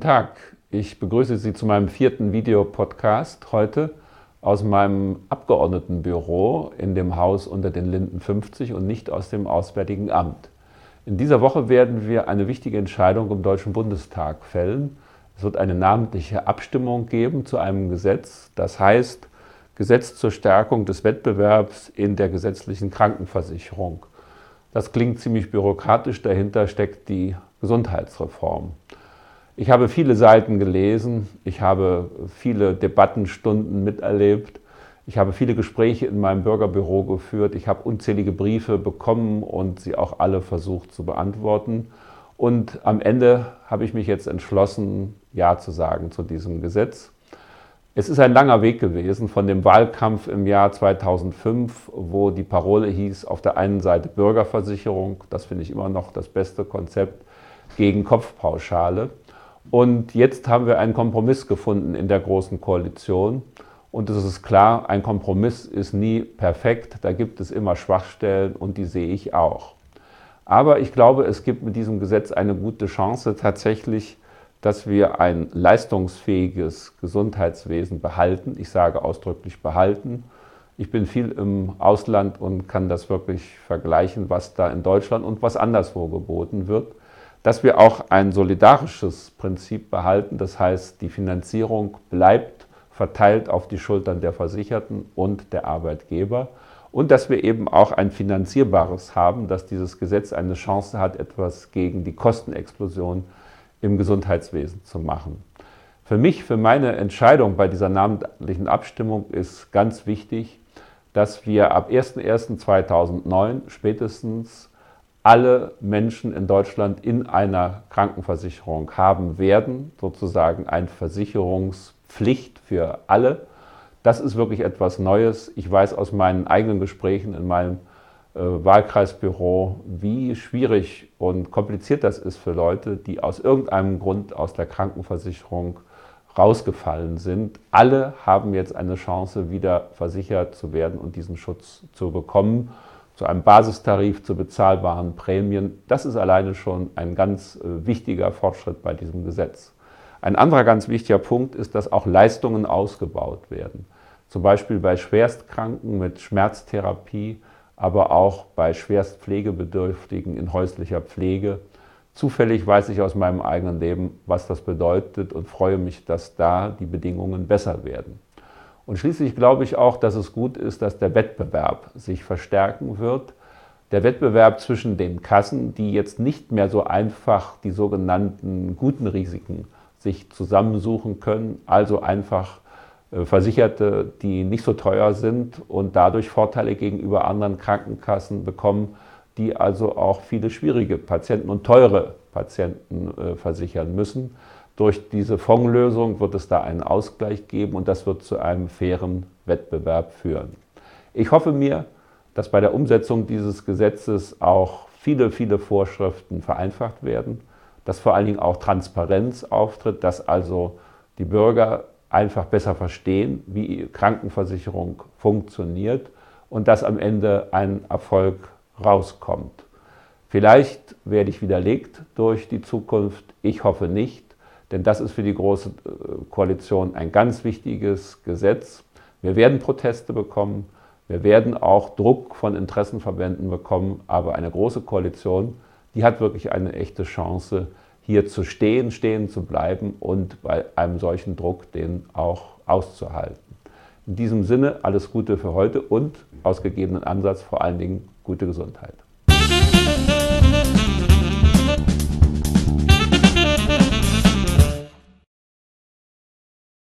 Tag. Ich begrüße Sie zu meinem vierten Videopodcast heute aus meinem Abgeordnetenbüro in dem Haus unter den Linden 50 und nicht aus dem Auswärtigen Amt. In dieser Woche werden wir eine wichtige Entscheidung im Deutschen Bundestag fällen. Es wird eine namentliche Abstimmung geben zu einem Gesetz, das heißt Gesetz zur Stärkung des Wettbewerbs in der gesetzlichen Krankenversicherung. Das klingt ziemlich bürokratisch, dahinter steckt die Gesundheitsreform. Ich habe viele Seiten gelesen, ich habe viele Debattenstunden miterlebt, ich habe viele Gespräche in meinem Bürgerbüro geführt, ich habe unzählige Briefe bekommen und sie auch alle versucht zu beantworten. Und am Ende habe ich mich jetzt entschlossen, Ja zu sagen zu diesem Gesetz. Es ist ein langer Weg gewesen von dem Wahlkampf im Jahr 2005, wo die Parole hieß, auf der einen Seite Bürgerversicherung, das finde ich immer noch das beste Konzept, gegen Kopfpauschale. Und jetzt haben wir einen Kompromiss gefunden in der Großen Koalition. Und es ist klar, ein Kompromiss ist nie perfekt. Da gibt es immer Schwachstellen und die sehe ich auch. Aber ich glaube, es gibt mit diesem Gesetz eine gute Chance tatsächlich, dass wir ein leistungsfähiges Gesundheitswesen behalten. Ich sage ausdrücklich behalten. Ich bin viel im Ausland und kann das wirklich vergleichen, was da in Deutschland und was anderswo geboten wird dass wir auch ein solidarisches Prinzip behalten. Das heißt, die Finanzierung bleibt verteilt auf die Schultern der Versicherten und der Arbeitgeber. Und dass wir eben auch ein finanzierbares haben, dass dieses Gesetz eine Chance hat, etwas gegen die Kostenexplosion im Gesundheitswesen zu machen. Für mich, für meine Entscheidung bei dieser namentlichen Abstimmung ist ganz wichtig, dass wir ab 01.01.2009 spätestens alle Menschen in Deutschland in einer Krankenversicherung haben werden, sozusagen eine Versicherungspflicht für alle. Das ist wirklich etwas Neues. Ich weiß aus meinen eigenen Gesprächen in meinem äh, Wahlkreisbüro, wie schwierig und kompliziert das ist für Leute, die aus irgendeinem Grund aus der Krankenversicherung rausgefallen sind. Alle haben jetzt eine Chance, wieder versichert zu werden und diesen Schutz zu bekommen zu einem Basistarif, zu bezahlbaren Prämien. Das ist alleine schon ein ganz äh, wichtiger Fortschritt bei diesem Gesetz. Ein anderer ganz wichtiger Punkt ist, dass auch Leistungen ausgebaut werden. Zum Beispiel bei Schwerstkranken mit Schmerztherapie, aber auch bei Schwerstpflegebedürftigen in häuslicher Pflege. Zufällig weiß ich aus meinem eigenen Leben, was das bedeutet und freue mich, dass da die Bedingungen besser werden. Und schließlich glaube ich auch, dass es gut ist, dass der Wettbewerb sich verstärken wird. Der Wettbewerb zwischen den Kassen, die jetzt nicht mehr so einfach die sogenannten guten Risiken sich zusammensuchen können, also einfach äh, Versicherte, die nicht so teuer sind und dadurch Vorteile gegenüber anderen Krankenkassen bekommen, die also auch viele schwierige Patienten und teure Patienten äh, versichern müssen. Durch diese Fondslösung wird es da einen Ausgleich geben und das wird zu einem fairen Wettbewerb führen. Ich hoffe mir, dass bei der Umsetzung dieses Gesetzes auch viele, viele Vorschriften vereinfacht werden, dass vor allen Dingen auch Transparenz auftritt, dass also die Bürger einfach besser verstehen, wie Krankenversicherung funktioniert und dass am Ende ein Erfolg rauskommt. Vielleicht werde ich widerlegt durch die Zukunft, ich hoffe nicht. Denn das ist für die Große äh, Koalition ein ganz wichtiges Gesetz. Wir werden Proteste bekommen, wir werden auch Druck von Interessenverbänden bekommen, aber eine Große Koalition, die hat wirklich eine echte Chance, hier zu stehen, stehen zu bleiben und bei einem solchen Druck den auch auszuhalten. In diesem Sinne alles Gute für heute und aus gegebenen Ansatz vor allen Dingen gute Gesundheit.